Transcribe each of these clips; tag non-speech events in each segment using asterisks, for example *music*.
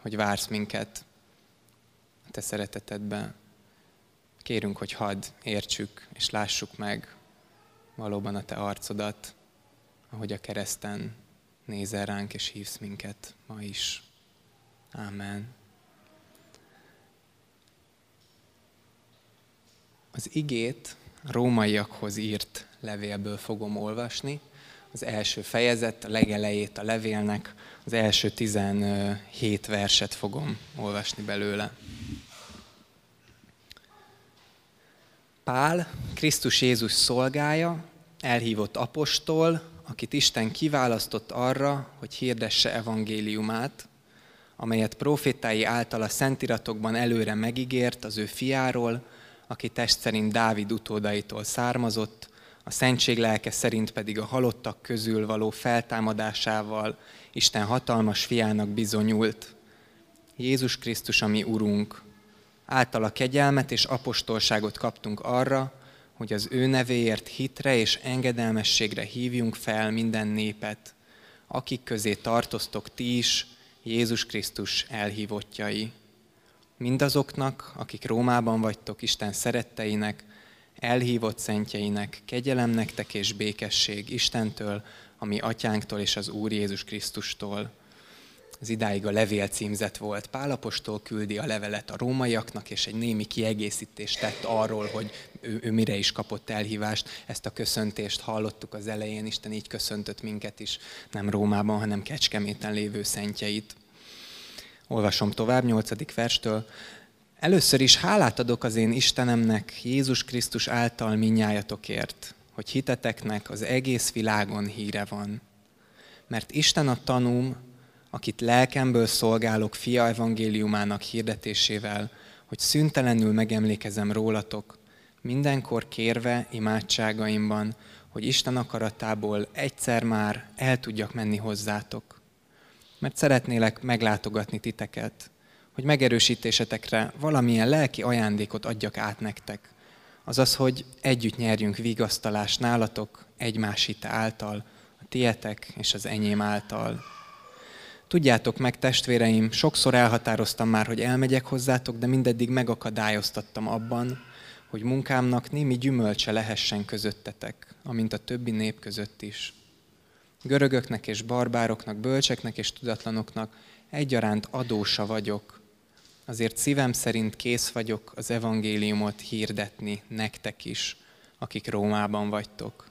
hogy vársz minket a te szeretetedbe. Kérünk, hogy hadd értsük és lássuk meg valóban a te arcodat, ahogy a kereszten nézel ránk és hívsz minket ma is. Amen. Az igét rómaiakhoz írt levélből fogom olvasni. Az első fejezet, a legelejét a levélnek, az első 17 verset fogom olvasni belőle. Pál, Krisztus Jézus szolgája, elhívott apostol, akit Isten kiválasztott arra, hogy hirdesse evangéliumát, amelyet profétái által a szentiratokban előre megígért az ő fiáról, aki test szerint Dávid utódaitól származott, a szentség lelke szerint pedig a halottak közül való feltámadásával Isten hatalmas fiának bizonyult. Jézus Krisztus, ami Urunk, általa kegyelmet és apostolságot kaptunk arra, hogy az ő nevéért hitre és engedelmességre hívjunk fel minden népet, akik közé tartoztok ti is, Jézus Krisztus elhívottjai. Mindazoknak, akik Rómában vagytok Isten szeretteinek, elhívott szentjeinek, kegyelem nektek és békesség Istentől, ami atyánktól és az Úr Jézus Krisztustól. Az idáig a levél címzet volt. Pálapostól küldi a levelet a rómaiaknak, és egy némi kiegészítést tett arról, hogy ő, ő mire is kapott elhívást. Ezt a köszöntést hallottuk az elején, Isten így köszöntött minket is, nem Rómában, hanem Kecskeméten lévő szentjeit. Olvasom tovább, 8. verstől. Először is hálát adok az én Istenemnek Jézus Krisztus által minnyájatokért, hogy hiteteknek az egész világon híre van. Mert Isten a tanúm, akit lelkemből szolgálok fia evangéliumának hirdetésével, hogy szüntelenül megemlékezem rólatok, mindenkor kérve imádságaimban, hogy Isten akaratából egyszer már el tudjak menni hozzátok. Mert szeretnélek meglátogatni titeket, hogy megerősítésetekre valamilyen lelki ajándékot adjak át nektek. Azaz, hogy együtt nyerjünk vigasztalást nálatok egymás hite által, a tietek és az enyém által. Tudjátok meg, testvéreim, sokszor elhatároztam már, hogy elmegyek hozzátok, de mindeddig megakadályoztattam abban, hogy munkámnak némi gyümölcse lehessen közöttetek, amint a többi nép között is. Görögöknek és barbároknak, bölcseknek és tudatlanoknak egyaránt adósa vagyok, azért szívem szerint kész vagyok az evangéliumot hirdetni nektek is, akik Rómában vagytok.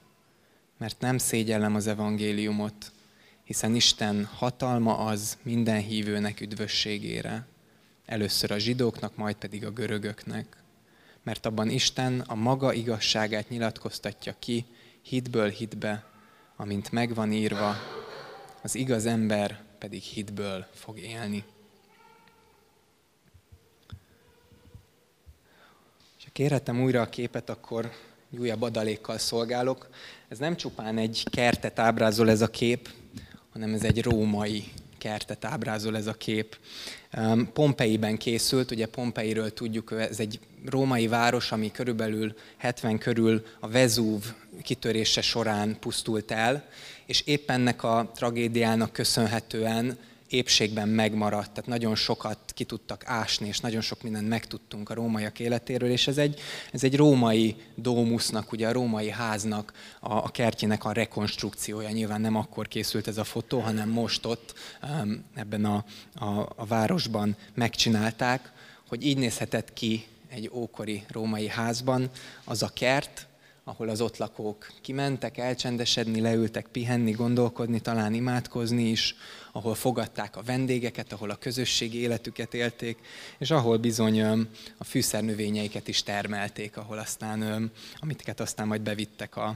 Mert nem szégyellem az evangéliumot, hiszen Isten hatalma az minden hívőnek üdvösségére, először a zsidóknak, majd pedig a görögöknek. Mert abban Isten a maga igazságát nyilatkoztatja ki, hitből hitbe, amint megvan írva, az igaz ember pedig hitből fog élni. Kérhetem újra a képet, akkor újabb adalékkal szolgálok. Ez nem csupán egy kertet ábrázol ez a kép, hanem ez egy római kertet ábrázol ez a kép. Pompeiben készült, ugye Pompeiről tudjuk, ez egy római város, ami körülbelül 70 körül a Vezúv kitörése során pusztult el, és éppen ennek a tragédiának köszönhetően épségben megmaradt, tehát nagyon sokat ki tudtak ásni, és nagyon sok mindent megtudtunk a rómaiak életéről, és ez egy, ez egy római dómusznak, ugye a római háznak, a, a kertjének a rekonstrukciója. Nyilván nem akkor készült ez a fotó, hanem most ott um, ebben a, a, a városban megcsinálták, hogy így nézhetett ki egy ókori római házban az a kert, ahol az ott lakók kimentek elcsendesedni, leültek pihenni, gondolkodni, talán imádkozni is, ahol fogadták a vendégeket, ahol a közösségi életüket élték, és ahol bizony a fűszernövényeiket is termelték, ahol aztán, amiket aztán majd bevittek a,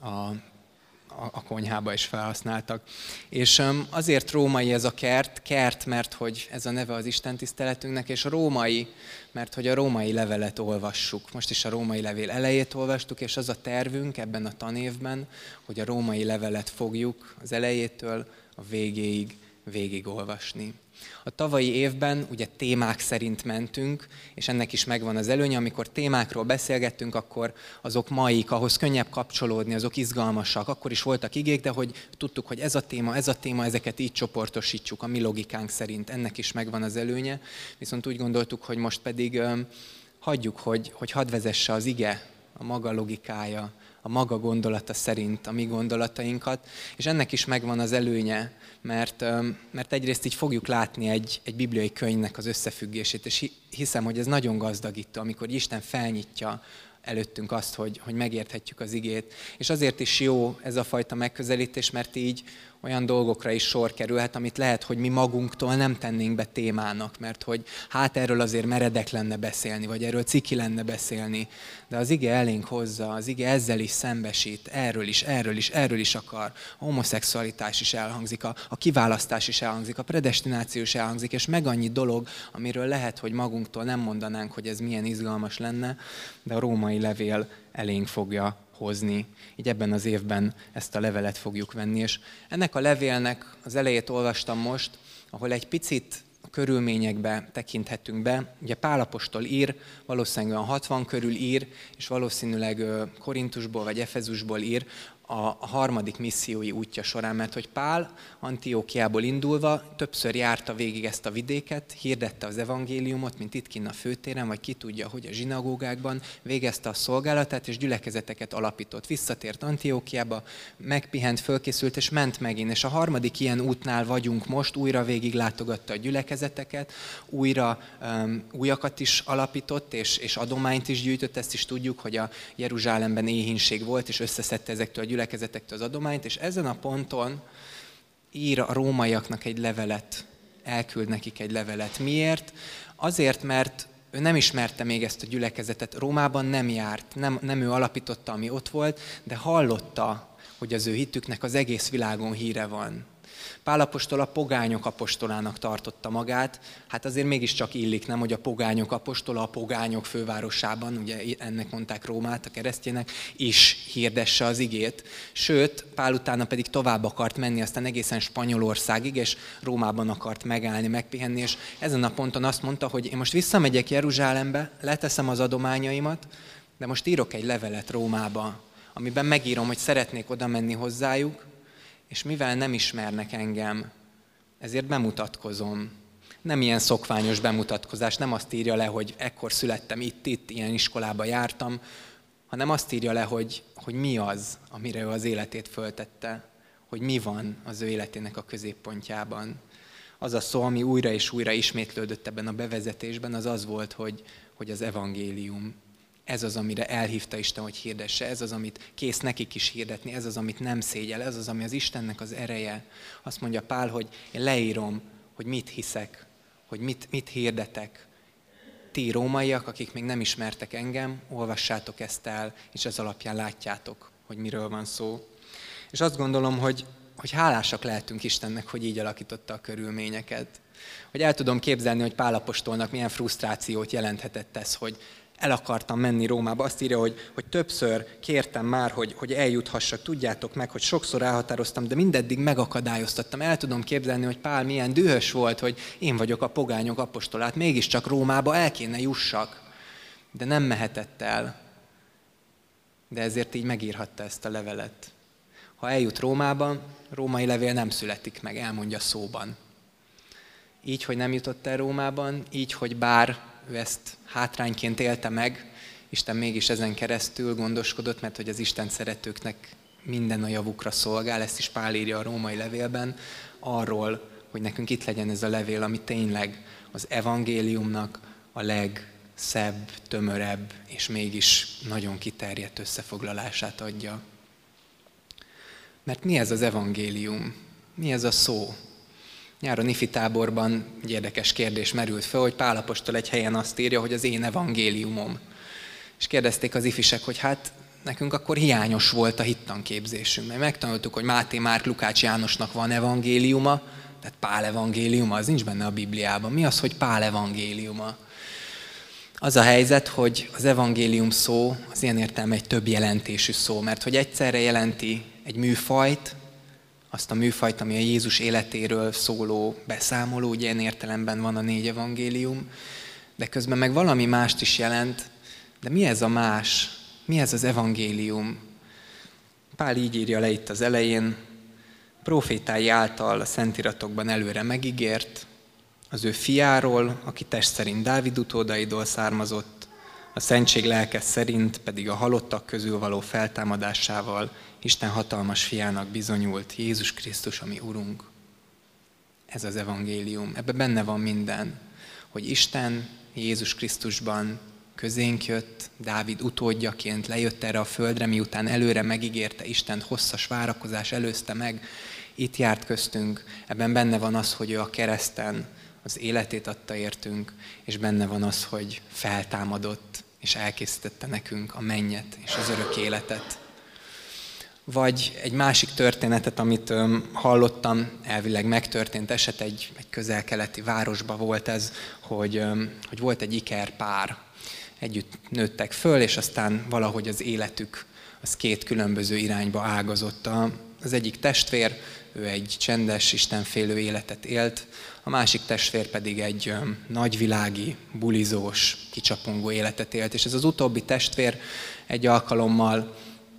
a a konyhába is felhasználtak. És azért római ez a kert, kert, mert hogy ez a neve az Isten tiszteletünknek, és római, mert hogy a római levelet olvassuk. Most is a római levél elejét olvastuk, és az a tervünk ebben a tanévben, hogy a római levelet fogjuk az elejétől a végéig végigolvasni. A tavalyi évben ugye témák szerint mentünk, és ennek is megvan az előnye, amikor témákról beszélgettünk, akkor azok maik, ahhoz könnyebb kapcsolódni, azok izgalmasak. Akkor is voltak igék, de hogy tudtuk, hogy ez a téma, ez a téma, ezeket így csoportosítsuk a mi logikánk szerint. Ennek is megvan az előnye. Viszont úgy gondoltuk, hogy most pedig hagyjuk, hogy, hogy hadd vezesse az ige, a maga logikája, a maga gondolata szerint a mi gondolatainkat, és ennek is megvan az előnye, mert, mert egyrészt így fogjuk látni egy, egy bibliai könyvnek az összefüggését, és hiszem, hogy ez nagyon gazdagító, amikor Isten felnyitja előttünk azt, hogy, hogy megérthetjük az igét. És azért is jó ez a fajta megközelítés, mert így olyan dolgokra is sor kerülhet, amit lehet, hogy mi magunktól nem tennénk be témának, mert hogy hát erről azért meredek lenne beszélni, vagy erről ciki lenne beszélni, de az ige elénk hozza, az ige ezzel is szembesít, erről is, erről is, erről is akar. A homoszexualitás is elhangzik, a, a kiválasztás is elhangzik, a predestináció is elhangzik, és meg annyi dolog, amiről lehet, hogy magunktól nem mondanánk, hogy ez milyen izgalmas lenne, de a római levél elénk fogja hozni. Így ebben az évben ezt a levelet fogjuk venni. És ennek a levélnek az elejét olvastam most, ahol egy picit a körülményekbe tekinthetünk be. Ugye Pálapostól ír, valószínűleg 60 körül ír, és valószínűleg Korintusból vagy Efezusból ír, a harmadik missziói útja során, mert hogy Pál Antiókiából indulva többször járta végig ezt a vidéket, hirdette az evangéliumot, mint itt kinn a főtéren, vagy ki tudja, hogy a zsinagógákban végezte a szolgálatát, és gyülekezeteket alapított. Visszatért Antiókiába, megpihent, fölkészült, és ment megint. És a harmadik ilyen útnál vagyunk most, újra végig látogatta a gyülekezeteket, újra um, újakat is alapított, és, és adományt is gyűjtött, ezt is tudjuk, hogy a Jeruzsálemben éhínség volt, és összeszedte ezektől a gyülekezetektől az adományt, és ezen a ponton ír a rómaiaknak egy levelet, elküld nekik egy levelet. Miért? Azért, mert ő nem ismerte még ezt a gyülekezetet, Rómában nem járt, nem, nem ő alapította, ami ott volt, de hallotta, hogy az ő hitüknek az egész világon híre van. Pálapostól a pogányok apostolának tartotta magát, hát azért mégiscsak illik, nem, hogy a pogányok apostola a pogányok fővárosában, ugye ennek mondták Rómát a keresztjének, is hirdesse az igét. Sőt, Pál utána pedig tovább akart menni, aztán egészen Spanyolországig, és Rómában akart megállni, megpihenni, és ezen a ponton azt mondta, hogy én most visszamegyek Jeruzsálembe, leteszem az adományaimat, de most írok egy levelet Rómába, amiben megírom, hogy szeretnék oda menni hozzájuk, és mivel nem ismernek engem, ezért bemutatkozom. Nem ilyen szokványos bemutatkozás, nem azt írja le, hogy ekkor születtem itt-itt, ilyen iskolába jártam, hanem azt írja le, hogy, hogy mi az, amire ő az életét föltette, hogy mi van az ő életének a középpontjában. Az a szó, ami újra és újra ismétlődött ebben a bevezetésben, az az volt, hogy, hogy az evangélium ez az, amire elhívta Isten, hogy hirdesse, ez az, amit kész nekik is hirdetni, ez az, amit nem szégyel, ez az, ami az Istennek az ereje. Azt mondja Pál, hogy én leírom, hogy mit hiszek, hogy mit, mit hirdetek. Ti rómaiak, akik még nem ismertek engem, olvassátok ezt el, és ez alapján látjátok, hogy miről van szó. És azt gondolom, hogy, hogy hálásak lehetünk Istennek, hogy így alakította a körülményeket. Hogy el tudom képzelni, hogy Pálapostolnak milyen frusztrációt jelenthetett ez, hogy el akartam menni Rómába. Azt írja, hogy, hogy többször kértem már, hogy, hogy eljuthassak. Tudjátok meg, hogy sokszor elhatároztam, de mindeddig megakadályoztattam. El tudom képzelni, hogy Pál milyen dühös volt, hogy én vagyok a pogányok apostolát, mégiscsak Rómába el kéne jussak. De nem mehetett el. De ezért így megírhatta ezt a levelet. Ha eljut Rómába, római levél nem születik meg, elmondja szóban. Így, hogy nem jutott el Rómában, így, hogy bár ő ezt hátrányként élte meg, Isten mégis ezen keresztül gondoskodott, mert hogy az Isten szeretőknek minden a javukra szolgál, ezt is Pál írja a római levélben, arról, hogy nekünk itt legyen ez a levél, ami tényleg az evangéliumnak a legszebb, tömörebb és mégis nagyon kiterjedt összefoglalását adja. Mert mi ez az evangélium? Mi ez a szó? Nyáron ifi táborban egy érdekes kérdés merült fel, hogy Pálapostól egy helyen azt írja, hogy az én evangéliumom. És kérdezték az ifisek, hogy hát nekünk akkor hiányos volt a hittanképzésünk, mert megtanultuk, hogy Máté Márk Lukács Jánosnak van evangéliuma, tehát Pál evangéliuma, az nincs benne a Bibliában. Mi az, hogy Pál evangéliuma? Az a helyzet, hogy az evangélium szó az ilyen értelme egy több jelentésű szó, mert hogy egyszerre jelenti egy műfajt, azt a műfajt, ami a Jézus életéről szóló beszámoló, ugye ilyen értelemben van a négy evangélium, de közben meg valami mást is jelent, de mi ez a más? Mi ez az evangélium? Pál így írja le itt az elején, profétái által a Szentiratokban előre megígért, az ő fiáról, aki test szerint Dávid utódaidól származott, a szentség lelke szerint pedig a halottak közül való feltámadásával Isten hatalmas fiának bizonyult Jézus Krisztus, ami Urunk. Ez az evangélium. Ebben benne van minden, hogy Isten Jézus Krisztusban közénk jött, Dávid utódjaként lejött erre a földre, miután előre megígérte Isten hosszas várakozás előzte meg, itt járt köztünk, ebben benne van az, hogy ő a kereszten az életét adta értünk, és benne van az, hogy feltámadott, és elkészítette nekünk a mennyet és az örök életet. Vagy egy másik történetet, amit hallottam, elvileg megtörtént eset, egy, egy közel-keleti városban volt ez, hogy, hogy volt egy iker pár, együtt nőttek föl, és aztán valahogy az életük az két különböző irányba ágazott. Az egyik testvér, ő egy csendes, istenfélő életet élt, a másik testvér pedig egy nagyvilági, bulizós, kicsapongó életet élt. És ez az utóbbi testvér egy alkalommal,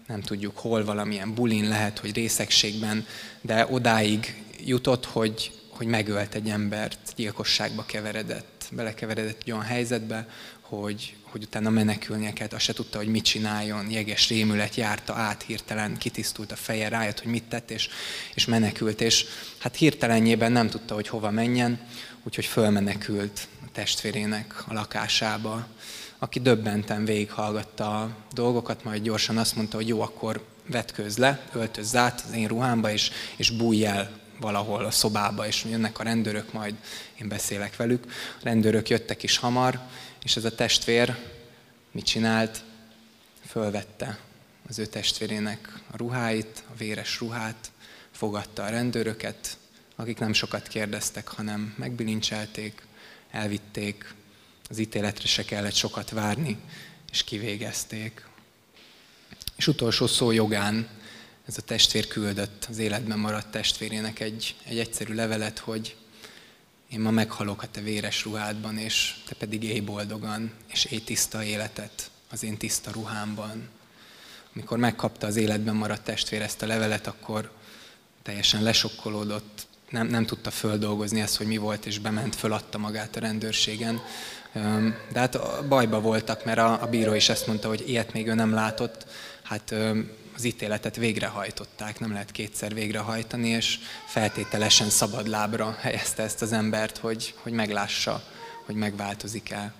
nem tudjuk hol, valamilyen bulin lehet, hogy részegségben, de odáig jutott, hogy, hogy megölt egy embert, gyilkosságba keveredett, belekeveredett olyan helyzetbe, hogy, hogy utána menekülnie kellett, azt se tudta, hogy mit csináljon, jeges rémület járta át hirtelen, kitisztult a feje, rájött, hogy mit tett, és, és menekült, és hát hirtelenjében nem tudta, hogy hova menjen, úgyhogy fölmenekült a testvérének a lakásába, aki döbbenten végighallgatta a dolgokat, majd gyorsan azt mondta, hogy jó, akkor vetkőz le, öltözz át az én ruhámba, és, és bújj el valahol a szobába, és jönnek a rendőrök, majd én beszélek velük. A rendőrök jöttek is hamar, és ez a testvér mit csinált? Fölvette az ő testvérének a ruháit, a véres ruhát, fogadta a rendőröket, akik nem sokat kérdeztek, hanem megbilincselték, elvitték, az ítéletre se kellett sokat várni, és kivégezték. És utolsó szó jogán ez a testvér küldött az életben maradt testvérének egy, egy egyszerű levelet, hogy én ma meghalok a te véres ruhádban, és te pedig élj boldogan, és élj tiszta életet az én tiszta ruhámban. Amikor megkapta az életben maradt testvér ezt a levelet, akkor teljesen lesokkolódott, nem, nem tudta földolgozni ezt, hogy mi volt, és bement, föladta magát a rendőrségen. De hát bajba voltak, mert a, bíró is ezt mondta, hogy ilyet még ő nem látott. Hát az ítéletet végrehajtották, nem lehet kétszer végrehajtani, és feltételesen szabad lábra helyezte ezt az embert, hogy, hogy meglássa, hogy megváltozik el.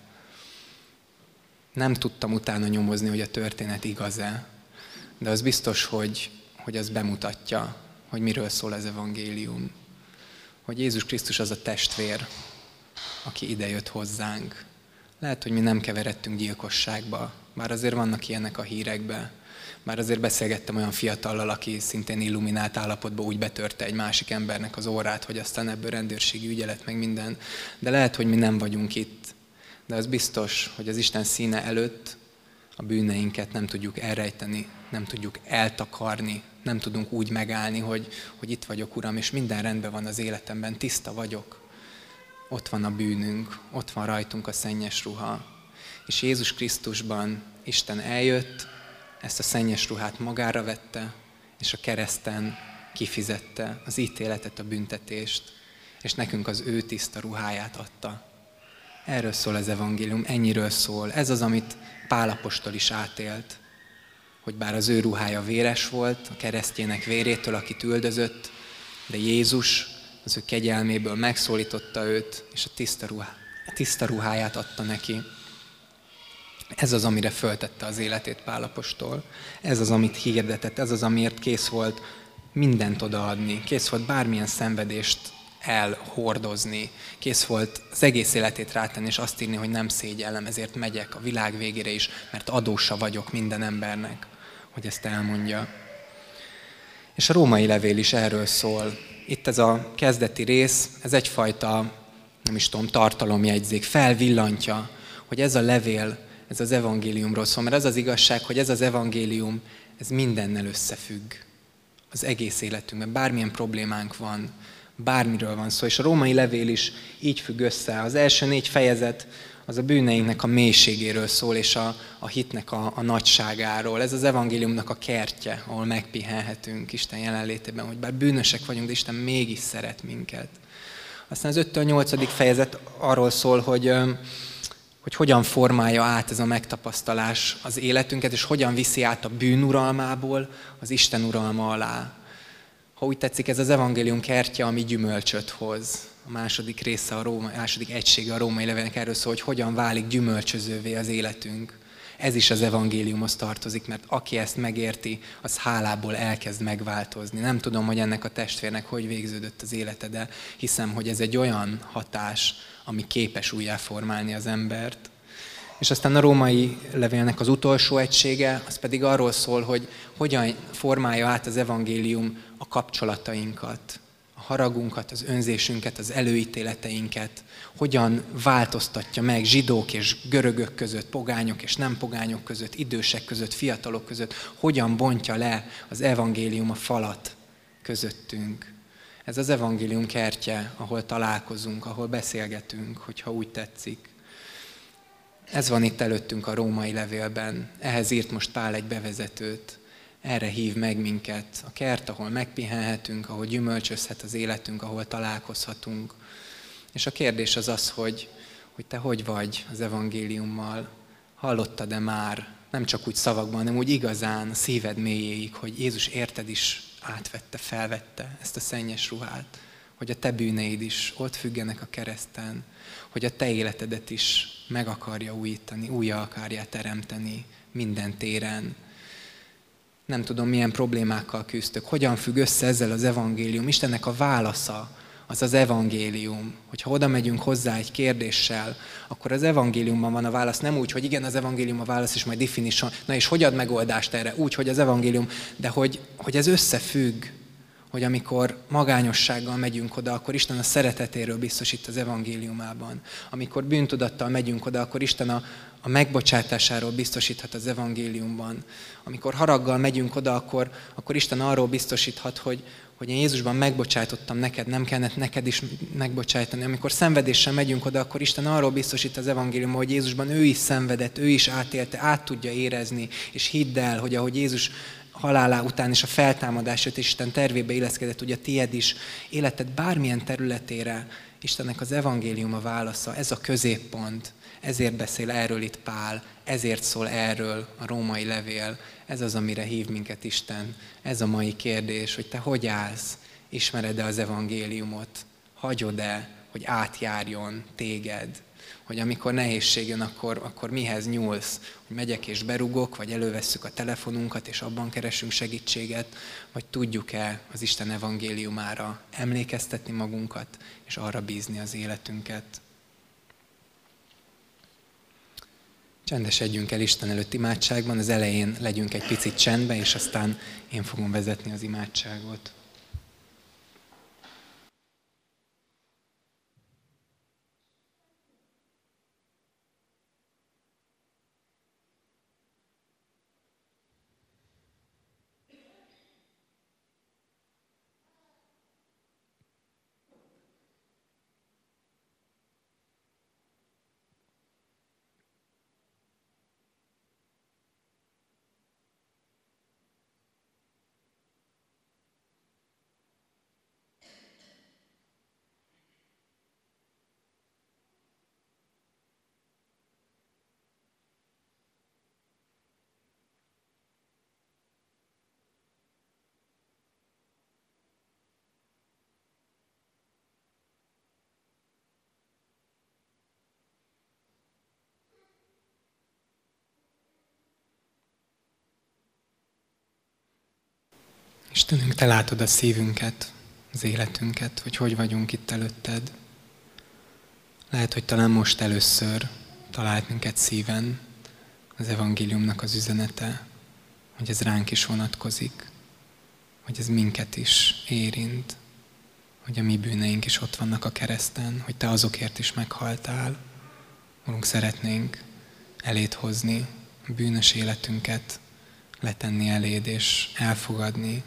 Nem tudtam utána nyomozni, hogy a történet igaz-e, de az biztos, hogy, hogy az bemutatja, hogy miről szól az evangélium. Hogy Jézus Krisztus az a testvér, aki idejött hozzánk. Lehet, hogy mi nem keveredtünk gyilkosságba, bár azért vannak ilyenek a hírekben, már azért beszélgettem olyan fiatallal, aki szintén illuminált állapotban úgy betörte egy másik embernek az órát, hogy aztán ebből rendőrségi ügyelet, meg minden. De lehet, hogy mi nem vagyunk itt. De az biztos, hogy az Isten színe előtt a bűneinket nem tudjuk elrejteni, nem tudjuk eltakarni, nem tudunk úgy megállni, hogy, hogy itt vagyok, Uram, és minden rendben van az életemben, tiszta vagyok. Ott van a bűnünk, ott van rajtunk a szennyes ruha. És Jézus Krisztusban Isten eljött, ezt a szennyes ruhát magára vette, és a kereszten kifizette az ítéletet, a büntetést, és nekünk az ő tiszta ruháját adta. Erről szól az evangélium, ennyiről szól. Ez az, amit Pálapostól is átélt, hogy bár az ő ruhája véres volt, a keresztjének vérétől, akit üldözött, de Jézus az ő kegyelméből megszólította őt, és a tiszta, ruhá, a tiszta ruháját adta neki. Ez az, amire föltette az életét Pálapostól. Ez az, amit hirdetett, ez az, amiért kész volt mindent odaadni. Kész volt bármilyen szenvedést elhordozni. Kész volt az egész életét rátenni, és azt írni, hogy nem szégyellem, ezért megyek a világ végére is, mert adósa vagyok minden embernek, hogy ezt elmondja. És a római levél is erről szól. Itt ez a kezdeti rész, ez egyfajta, nem is tudom, tartalomjegyzék, felvillantja, hogy ez a levél ez az evangéliumról szól, mert az az igazság, hogy ez az evangélium, ez mindennel összefügg. az egész életünkben. Bármilyen problémánk van, bármiről van szó. És a római levél is így függ össze. Az első négy fejezet az a bűneinknek a mélységéről szól, és a, a hitnek a, a nagyságáról. Ez az evangéliumnak a kertje, ahol megpihenhetünk Isten jelenlétében, hogy bár bűnösek vagyunk, de Isten mégis szeret minket. Aztán az 5-től 8. fejezet arról szól, hogy, hogy hogyan formálja át ez a megtapasztalás az életünket, és hogyan viszi át a bűnuralmából az Isten uralma alá. Ha úgy tetszik, ez az evangélium kertje, ami gyümölcsöt hoz. A második része, a, Róma, második egysége a római levélnek erről szól, hogy hogyan válik gyümölcsözővé az életünk. Ez is az evangéliumhoz tartozik, mert aki ezt megérti, az hálából elkezd megváltozni. Nem tudom, hogy ennek a testvérnek hogy végződött az élete, de hiszem, hogy ez egy olyan hatás, ami képes újjáformálni az embert. És aztán a római levélnek az utolsó egysége, az pedig arról szól, hogy hogyan formálja át az evangélium a kapcsolatainkat, haragunkat, az önzésünket, az előítéleteinket, hogyan változtatja meg zsidók és görögök között, pogányok és nem pogányok között, idősek között, fiatalok között, hogyan bontja le az evangélium a falat közöttünk. Ez az evangélium kertje, ahol találkozunk, ahol beszélgetünk, hogyha úgy tetszik. Ez van itt előttünk a római levélben. Ehhez írt most Pál egy bevezetőt. Erre hív meg minket. A kert, ahol megpihenhetünk, ahol gyümölcsözhet az életünk, ahol találkozhatunk. És a kérdés az az, hogy, hogy te hogy vagy az evangéliummal? Hallottad-e már, nem csak úgy szavakban, hanem úgy igazán szíved mélyéig, hogy Jézus érted is átvette, felvette ezt a szennyes ruhát, hogy a te bűneid is ott függenek a kereszten, hogy a te életedet is meg akarja újítani, újra akarja teremteni minden téren. Nem tudom, milyen problémákkal küzdök, hogyan függ össze ezzel az evangélium. Istennek a válasza az az evangélium. Hogyha oda megyünk hozzá egy kérdéssel, akkor az evangéliumban van a válasz. Nem úgy, hogy igen, az evangélium a válasz, és majd definition. Na és hogy ad megoldást erre? Úgy, hogy az evangélium, de hogy, hogy ez összefügg, hogy amikor magányossággal megyünk oda, akkor Isten a szeretetéről biztosít az evangéliumában. Amikor bűntudattal megyünk oda, akkor Isten a, a megbocsátásáról biztosíthat az evangéliumban. Amikor haraggal megyünk oda, akkor, akkor Isten arról biztosíthat, hogy, hogy én Jézusban megbocsájtottam neked, nem kellett neked is megbocsájtani. Amikor szenvedéssel megyünk oda, akkor Isten arról biztosít az evangélium, hogy Jézusban ő is szenvedett, ő is átélte, át tudja érezni, és hidd el, hogy ahogy Jézus halálá után és a feltámadását és Isten tervébe illeszkedett, ugye tied is életed bármilyen területére Istennek az evangélium a válasza, ez a középpont, ezért beszél erről itt Pál, ezért szól erről a római levél, ez az, amire hív minket Isten. Ez a mai kérdés, hogy te hogy állsz, ismered-e az evangéliumot, hagyod-e, hogy átjárjon téged, hogy amikor nehézség jön, akkor, akkor mihez nyúlsz, hogy megyek és berugok, vagy elővesszük a telefonunkat, és abban keresünk segítséget, vagy tudjuk-e az Isten evangéliumára emlékeztetni magunkat, és arra bízni az életünket. Csendesedjünk el Isten előtt imádságban, az elején legyünk egy picit csendben, és aztán én fogom vezetni az imádságot. Istenünk, Te látod a szívünket, az életünket, hogy hogy vagyunk itt előtted. Lehet, hogy talán most először talált minket szíven az evangéliumnak az üzenete, hogy ez ránk is vonatkozik, hogy ez minket is érint, hogy a mi bűneink is ott vannak a kereszten, hogy Te azokért is meghaltál. Urunk, szeretnénk elét hozni a bűnös életünket, letenni eléd és elfogadni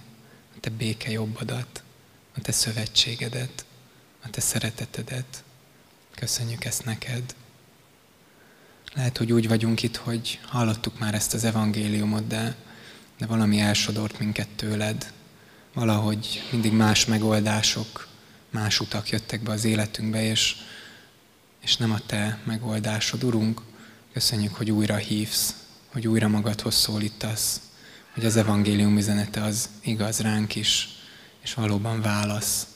te béke jobbadat, a te szövetségedet, a te szeretetedet. Köszönjük ezt neked. Lehet, hogy úgy vagyunk itt, hogy hallottuk már ezt az evangéliumot, de, de valami elsodort minket tőled. Valahogy mindig más megoldások, más utak jöttek be az életünkbe, és, és nem a te megoldásod. Urunk, köszönjük, hogy újra hívsz, hogy újra magadhoz szólítasz, hogy az evangélium üzenete az igaz ránk is, és valóban válasz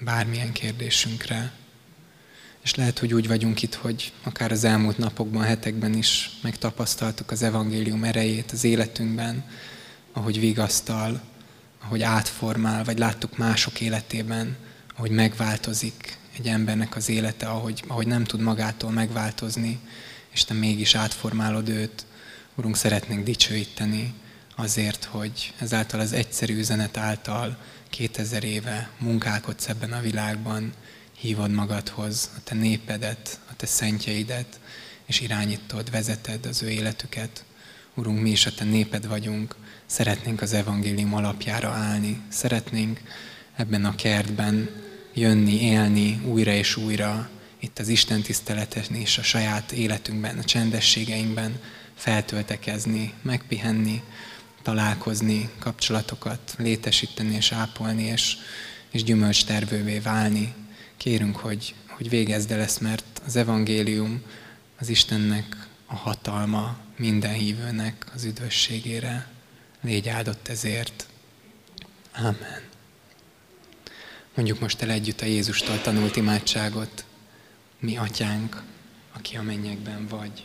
bármilyen kérdésünkre. És lehet, hogy úgy vagyunk itt, hogy akár az elmúlt napokban, hetekben is megtapasztaltuk az evangélium erejét az életünkben, ahogy vigasztal, ahogy átformál, vagy láttuk mások életében, ahogy megváltozik egy embernek az élete, ahogy, ahogy nem tud magától megváltozni, és te mégis átformálod őt. Urunk, szeretnénk dicsőíteni azért, hogy ezáltal az egyszerű üzenet által 2000 éve munkálkodsz ebben a világban, hívod magadhoz a te népedet, a te szentjeidet, és irányítod, vezeted az ő életüket. Urunk, mi is a te néped vagyunk, szeretnénk az evangélium alapjára állni, szeretnénk ebben a kertben jönni, élni újra és újra, itt az Isten tiszteleten és a saját életünkben, a csendességeinkben feltöltekezni, megpihenni, találkozni, kapcsolatokat létesíteni és ápolni, és, és gyümölcstervővé válni. Kérünk, hogy, hogy végezd el ezt, mert az evangélium az Istennek a hatalma minden hívőnek az üdvösségére. Légy áldott ezért. Amen. Mondjuk most el együtt a Jézustól tanult imádságot. Mi atyánk, aki a mennyekben vagy,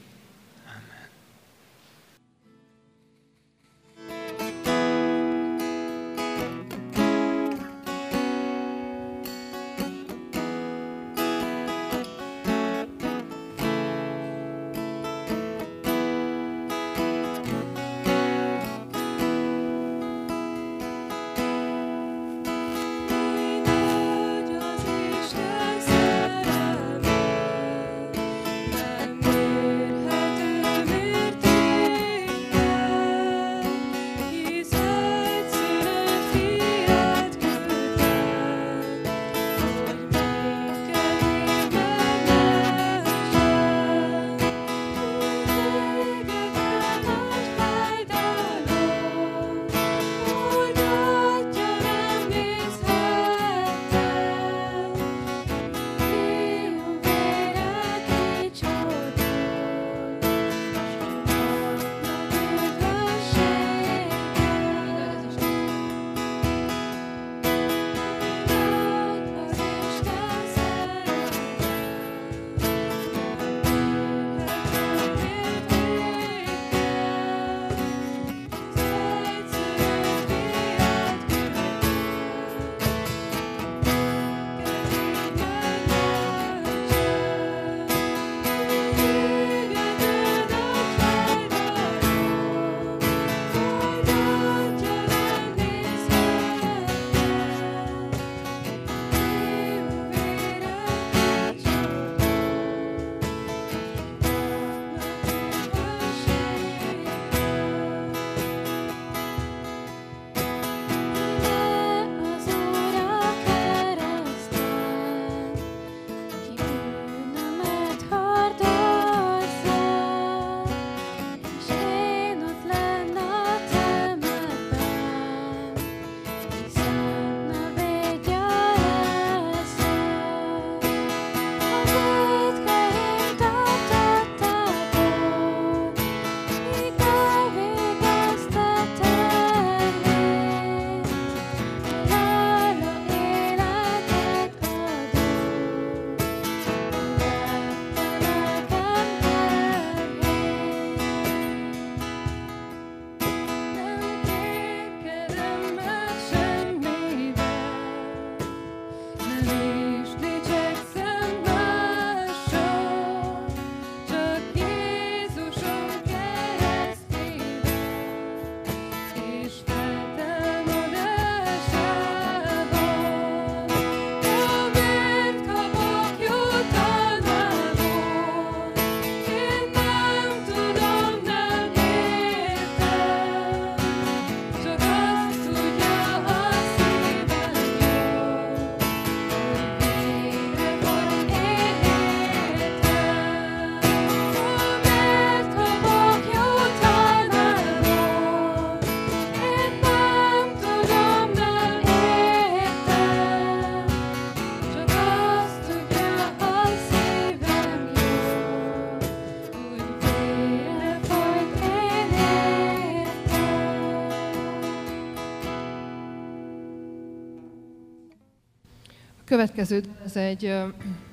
Következő ez egy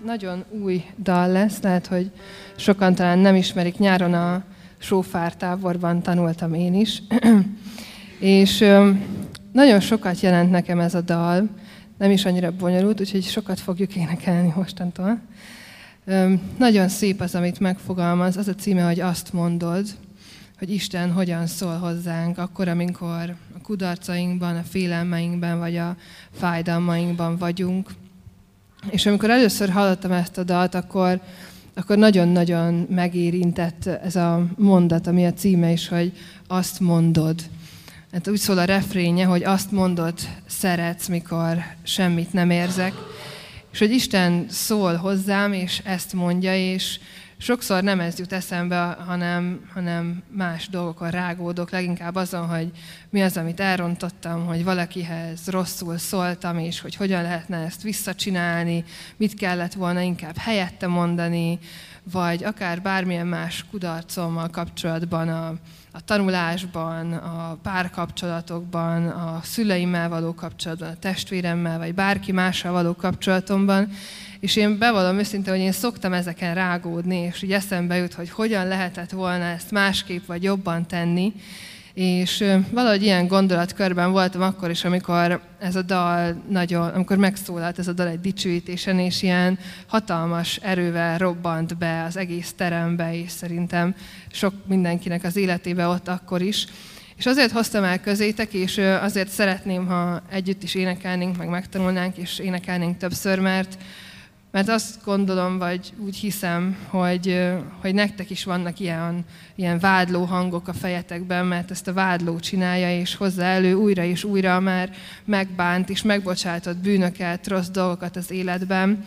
nagyon új dal lesz, lehet, hogy sokan talán nem ismerik. Nyáron a Sófár táborban tanultam én is, *clears throat* és nagyon sokat jelent nekem ez a dal, nem is annyira bonyolult, úgyhogy sokat fogjuk énekelni mostantól. Nagyon szép az, amit megfogalmaz. Az a címe, hogy azt mondod, hogy Isten hogyan szól hozzánk, akkor, amikor a kudarcainkban, a félelmeinkben, vagy a fájdalmainkban vagyunk. És amikor először hallottam ezt a dalt, akkor, akkor nagyon-nagyon megérintett ez a mondat, ami a címe is, hogy azt mondod. Hát úgy szól a refrénye, hogy azt mondod, szeretsz, mikor semmit nem érzek. És hogy Isten szól hozzám, és ezt mondja, és sokszor nem ez jut eszembe, hanem, hanem más dolgokon rágódok, leginkább azon, hogy mi az, amit elrontottam, hogy valakihez rosszul szóltam, és hogy hogyan lehetne ezt visszacsinálni, mit kellett volna inkább helyette mondani, vagy akár bármilyen más kudarcommal kapcsolatban a, a tanulásban, a párkapcsolatokban, a szüleimmel való kapcsolatban, a testvéremmel, vagy bárki mással való kapcsolatomban. És én bevallom őszintén, hogy én szoktam ezeken rágódni, és így eszembe jut, hogy hogyan lehetett volna ezt másképp vagy jobban tenni. És valahogy ilyen gondolatkörben voltam akkor is, amikor ez a dal nagyon, amikor megszólalt ez a dal egy dicsőítésen, és ilyen hatalmas erővel robbant be az egész terembe, és szerintem sok mindenkinek az életébe ott akkor is. És azért hoztam el közétek, és azért szeretném, ha együtt is énekelnénk, meg megtanulnánk, és énekelnénk többször, mert mert azt gondolom, vagy úgy hiszem, hogy, hogy nektek is vannak ilyen, ilyen vádló hangok a fejetekben, mert ezt a vádló csinálja, és hozza elő újra és újra már megbánt és megbocsátott bűnöket, rossz dolgokat az életben.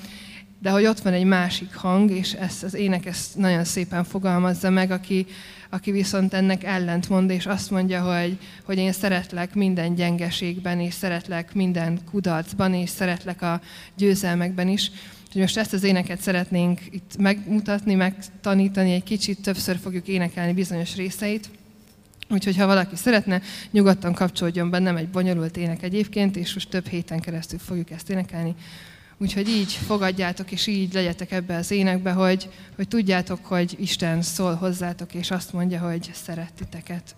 De hogy ott van egy másik hang, és ezt az ének ezt nagyon szépen fogalmazza meg, aki, aki viszont ennek ellentmond, és azt mondja, hogy, hogy én szeretlek minden gyengeségben, és szeretlek minden kudarcban, és szeretlek a győzelmekben is. Úgyhogy most ezt az éneket szeretnénk itt megmutatni, megtanítani, egy kicsit többször fogjuk énekelni bizonyos részeit. Úgyhogy ha valaki szeretne, nyugodtan kapcsolódjon be, nem egy bonyolult ének egyébként, és most több héten keresztül fogjuk ezt énekelni. Úgyhogy így fogadjátok, és így legyetek ebbe az énekbe, hogy, hogy tudjátok, hogy Isten szól hozzátok, és azt mondja, hogy szeret titeket.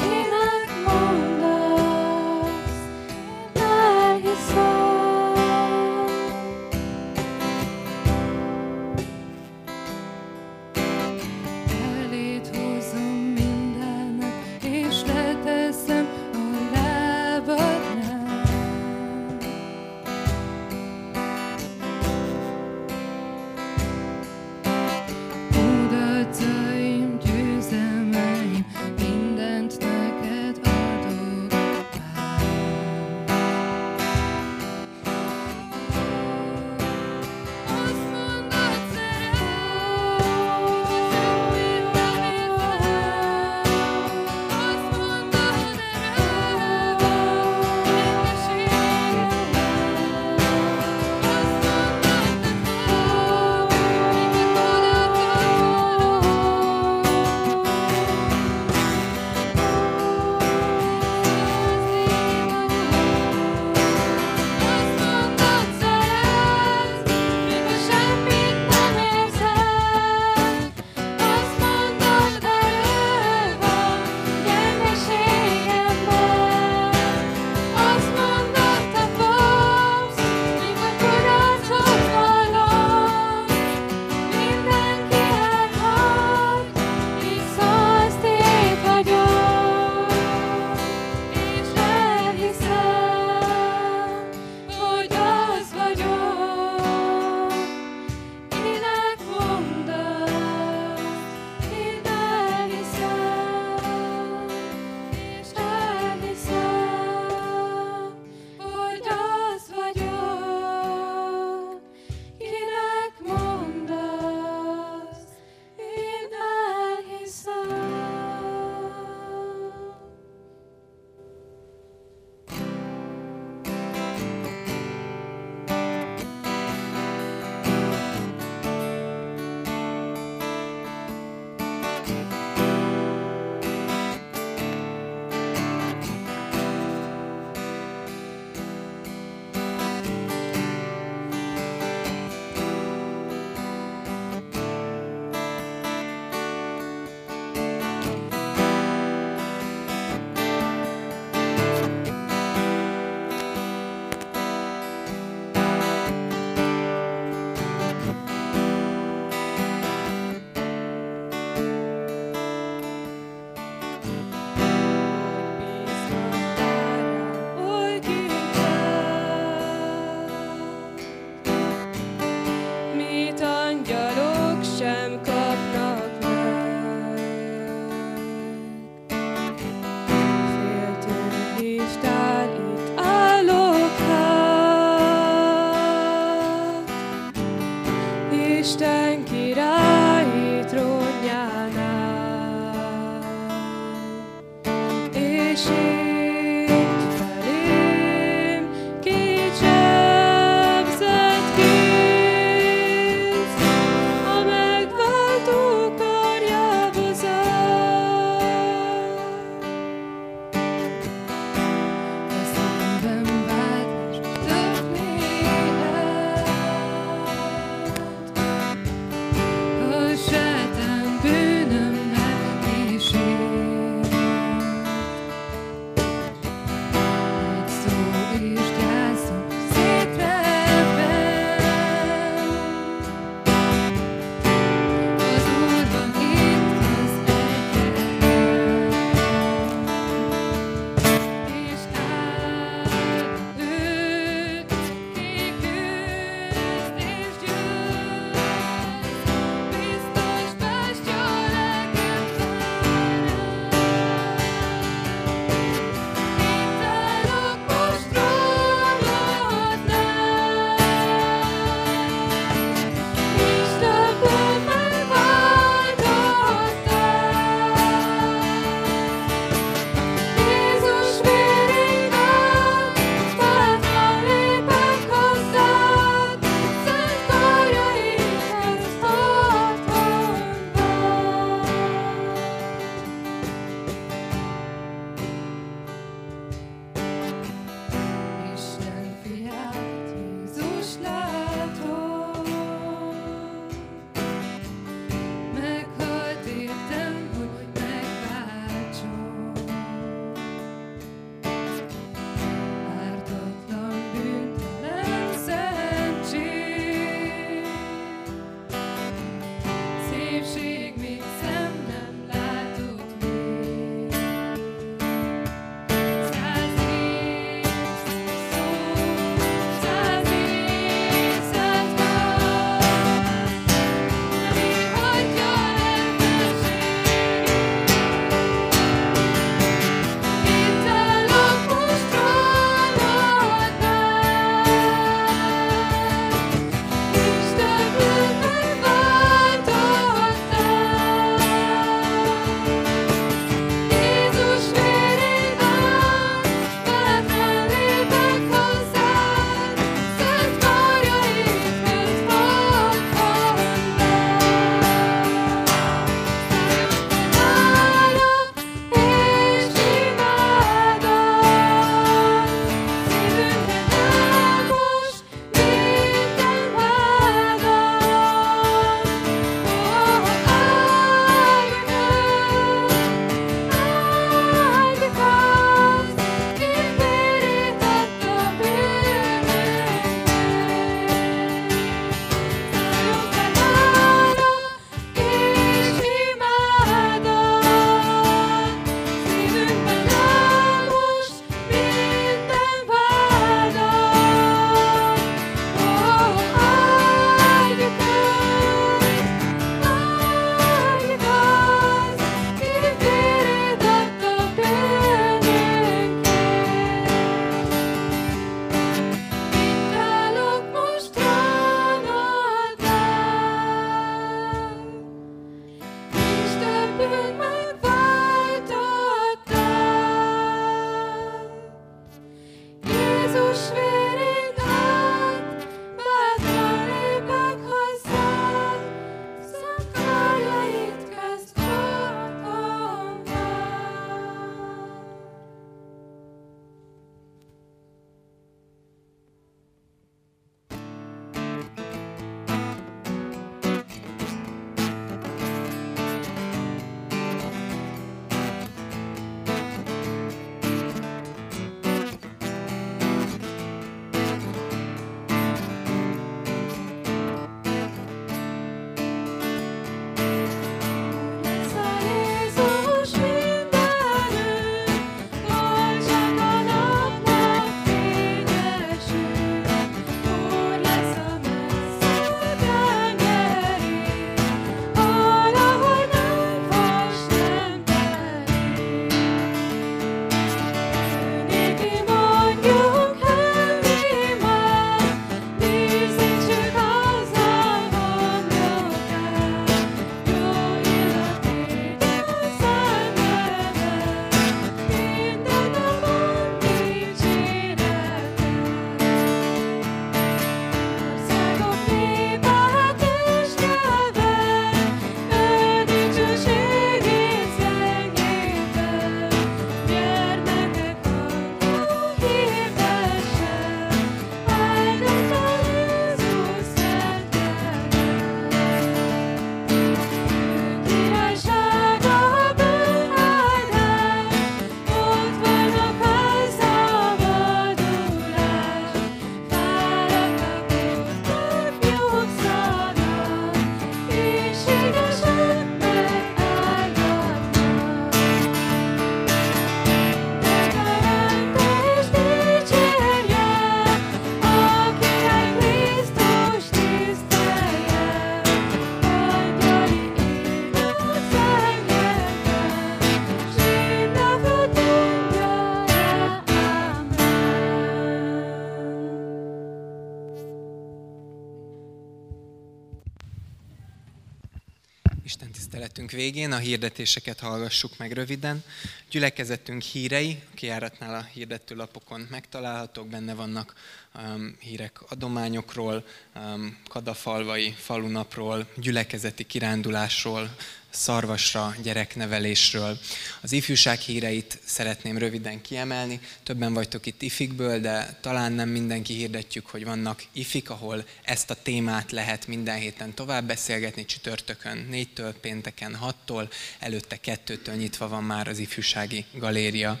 Végén a hirdetéseket hallgassuk meg röviden. Gyülekezetünk hírei, a kiáratnál a hirdetőlapokon megtalálhatók, benne vannak um, hírek adományokról, um, kadafalvai falunapról, gyülekezeti kirándulásról, szarvasra, gyereknevelésről. Az ifjúság híreit szeretném röviden kiemelni. Többen vagytok itt ifikből, de talán nem mindenki hirdetjük, hogy vannak ifik, ahol ezt a témát lehet minden héten tovább beszélgetni, csütörtökön 4-től, pénteken 6-tól, előtte 2-től nyitva van már az ifjúsági galéria.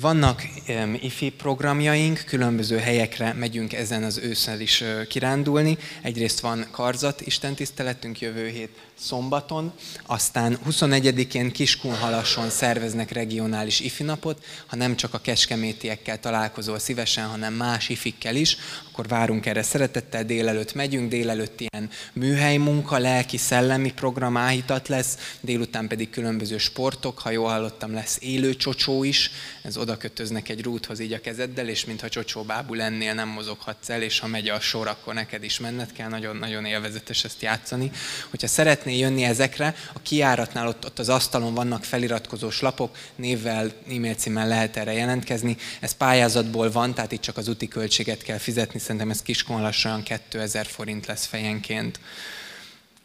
Vannak ifi programjaink, különböző helyekre megyünk ezen az ősszel is kirándulni. Egyrészt van karzat, istentiszteletünk jövő hét szombaton, aztán 21-én Kiskunhalason szerveznek regionális ifi napot, ha nem csak a kecskemétiekkel találkozol szívesen, hanem más ifikkel is, akkor várunk erre szeretettel, délelőtt megyünk, délelőtt ilyen műhely munka, lelki, szellemi program áhítat lesz, délután pedig különböző sportok, ha jól hallottam, lesz élő csocsó is, ez oda kötöznek egy rúthoz így a kezeddel, és mintha csocsóbábú lennél, nem mozoghatsz el, és ha megy a sor, akkor neked is menned kell, nagyon-nagyon élvezetes ezt játszani. Hogyha szeretnél jönni ezekre, a kiáratnál ott, ott az asztalon vannak feliratkozós lapok, névvel, e-mail címmel lehet erre jelentkezni. Ez pályázatból van, tehát itt csak az úti költséget kell fizetni, szerintem ez Kiskon lassan 2000 forint lesz fejenként.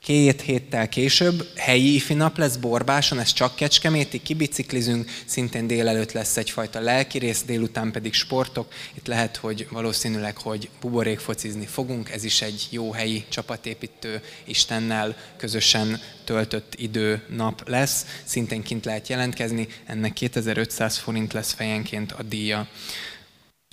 Két héttel később helyi ifi nap lesz Borbáson, ez csak Kecskeméti, kibiciklizünk, szintén délelőtt lesz egyfajta lelki rész, délután pedig sportok. Itt lehet, hogy valószínűleg, hogy buborék focizni fogunk, ez is egy jó helyi csapatépítő Istennel közösen töltött idő nap lesz, szintén kint lehet jelentkezni, ennek 2500 forint lesz fejenként a díja.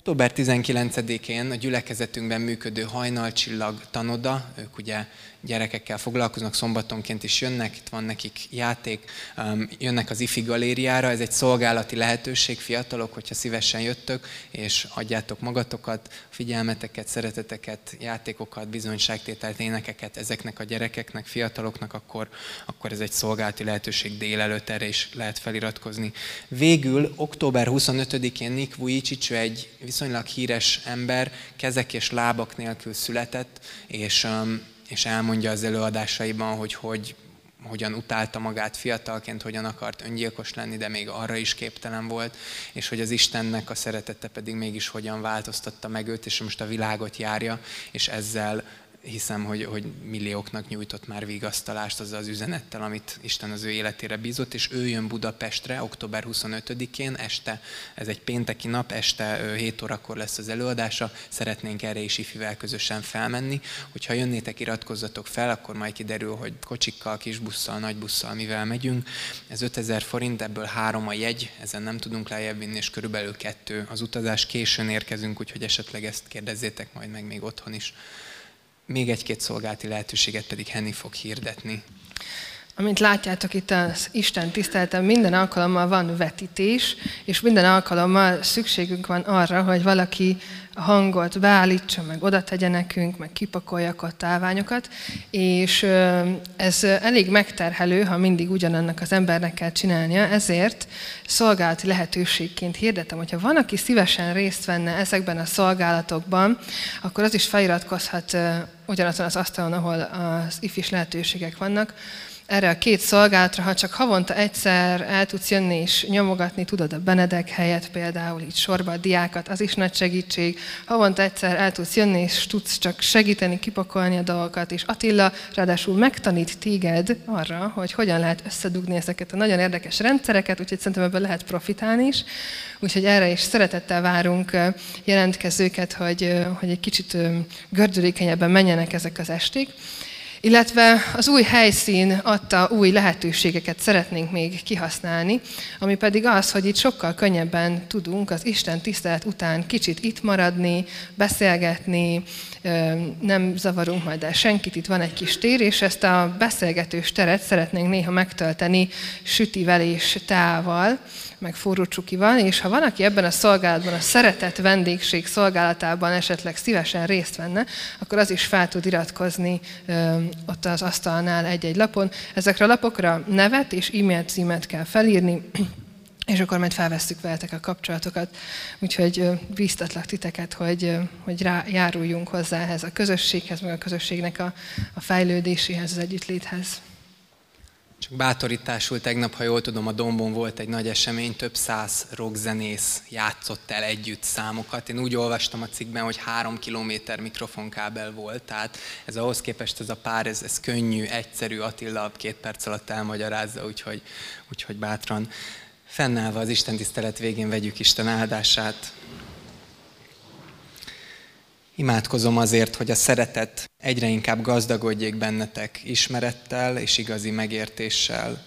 Október 19-én a gyülekezetünkben működő hajnalcsillag tanoda, ők ugye gyerekekkel foglalkoznak, szombatonként is jönnek, itt van nekik játék, um, jönnek az IFI galériára, ez egy szolgálati lehetőség, fiatalok, hogyha szívesen jöttök, és adjátok magatokat, figyelmeteket, szereteteket, játékokat, bizonyságtételt, énekeket ezeknek a gyerekeknek, fiataloknak, akkor, akkor ez egy szolgálati lehetőség délelőtt, erre is lehet feliratkozni. Végül, október 25-én Nick Vujicic, egy viszonylag híres ember, kezek és lábak nélkül született, és um, és elmondja az előadásaiban, hogy, hogy hogyan utálta magát fiatalként, hogyan akart öngyilkos lenni, de még arra is képtelen volt, és hogy az Istennek a szeretete pedig mégis hogyan változtatta meg őt, és most a világot járja, és ezzel hiszem, hogy, hogy millióknak nyújtott már vigasztalást azzal az üzenettel, amit Isten az ő életére bízott, és ő jön Budapestre október 25-én este, ez egy pénteki nap, este 7 órakor lesz az előadása, szeretnénk erre is ifivel közösen felmenni. Hogyha jönnétek, iratkozzatok fel, akkor majd kiderül, hogy kocsikkal, kis busszal, nagy busszal, mivel megyünk. Ez 5000 forint, ebből három a jegy, ezen nem tudunk lejjebb vinni, és körülbelül kettő az utazás. Későn érkezünk, úgyhogy esetleg ezt kérdezzétek majd meg még otthon is még egy-két szolgálati lehetőséget pedig Henny fog hirdetni. Amint látjátok itt az Isten tiszteleten, minden alkalommal van vetítés, és minden alkalommal szükségünk van arra, hogy valaki a hangot beállítsa, meg oda tegye nekünk, meg kipakolja a táványokat, és ez elég megterhelő, ha mindig ugyanannak az embernek kell csinálnia, ezért szolgálati lehetőségként hirdetem, hogyha van, aki szívesen részt venne ezekben a szolgálatokban, akkor az is feliratkozhat ugyanazon az asztalon, ahol az ifis lehetőségek vannak, erre a két szolgálatra, ha csak havonta egyszer el tudsz jönni és nyomogatni, tudod a Benedek helyet például, így sorba a diákat, az is nagy segítség. Havonta egyszer el tudsz jönni és tudsz csak segíteni, kipakolni a dolgokat, és Attila ráadásul megtanít téged arra, hogy hogyan lehet összedugni ezeket a nagyon érdekes rendszereket, úgyhogy szerintem ebből lehet profitálni is. Úgyhogy erre is szeretettel várunk jelentkezőket, hogy, hogy egy kicsit gördülékenyebben menjenek ezek az esték. Illetve az új helyszín adta új lehetőségeket szeretnénk még kihasználni, ami pedig az, hogy itt sokkal könnyebben tudunk az Isten tisztelet után kicsit itt maradni, beszélgetni, nem zavarunk majd el senkit, itt van egy kis tér, és ezt a beszélgetős teret szeretnénk néha megtölteni sütivel és tával, meg forró csukival, és ha van, aki ebben a szolgálatban, a szeretett vendégség szolgálatában esetleg szívesen részt venne, akkor az is fel tud iratkozni ott az asztalnál egy-egy lapon. Ezekre a lapokra nevet és e-mail címet kell felírni, és akkor majd felvesszük veletek a kapcsolatokat. Úgyhogy bíztatlak titeket, hogy, hogy rá, járuljunk hozzá ehhez a közösséghez, meg a közösségnek a, a fejlődéséhez, az együttléthez. Csak bátorításul tegnap, ha jól tudom, a Dombon volt egy nagy esemény, több száz rockzenész játszott el együtt számokat. Én úgy olvastam a cikkben, hogy három kilométer mikrofonkábel volt, tehát ez ahhoz képest ez a pár, ez, ez könnyű, egyszerű, Attila két perc alatt elmagyarázza, úgyhogy, úgyhogy bátran fennállva az Isten tisztelet végén vegyük Isten áldását. Imádkozom azért, hogy a szeretet egyre inkább gazdagodjék bennetek ismerettel és igazi megértéssel,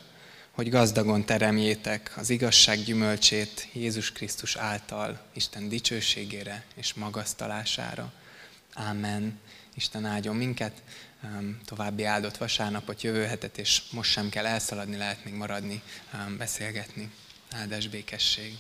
hogy gazdagon teremjétek az igazság gyümölcsét Jézus Krisztus által, Isten dicsőségére és magasztalására. Ámen. Isten áldjon minket, további áldott vasárnapot, jövő hetet, és most sem kell elszaladni, lehet még maradni, beszélgetni. Áldás békesség.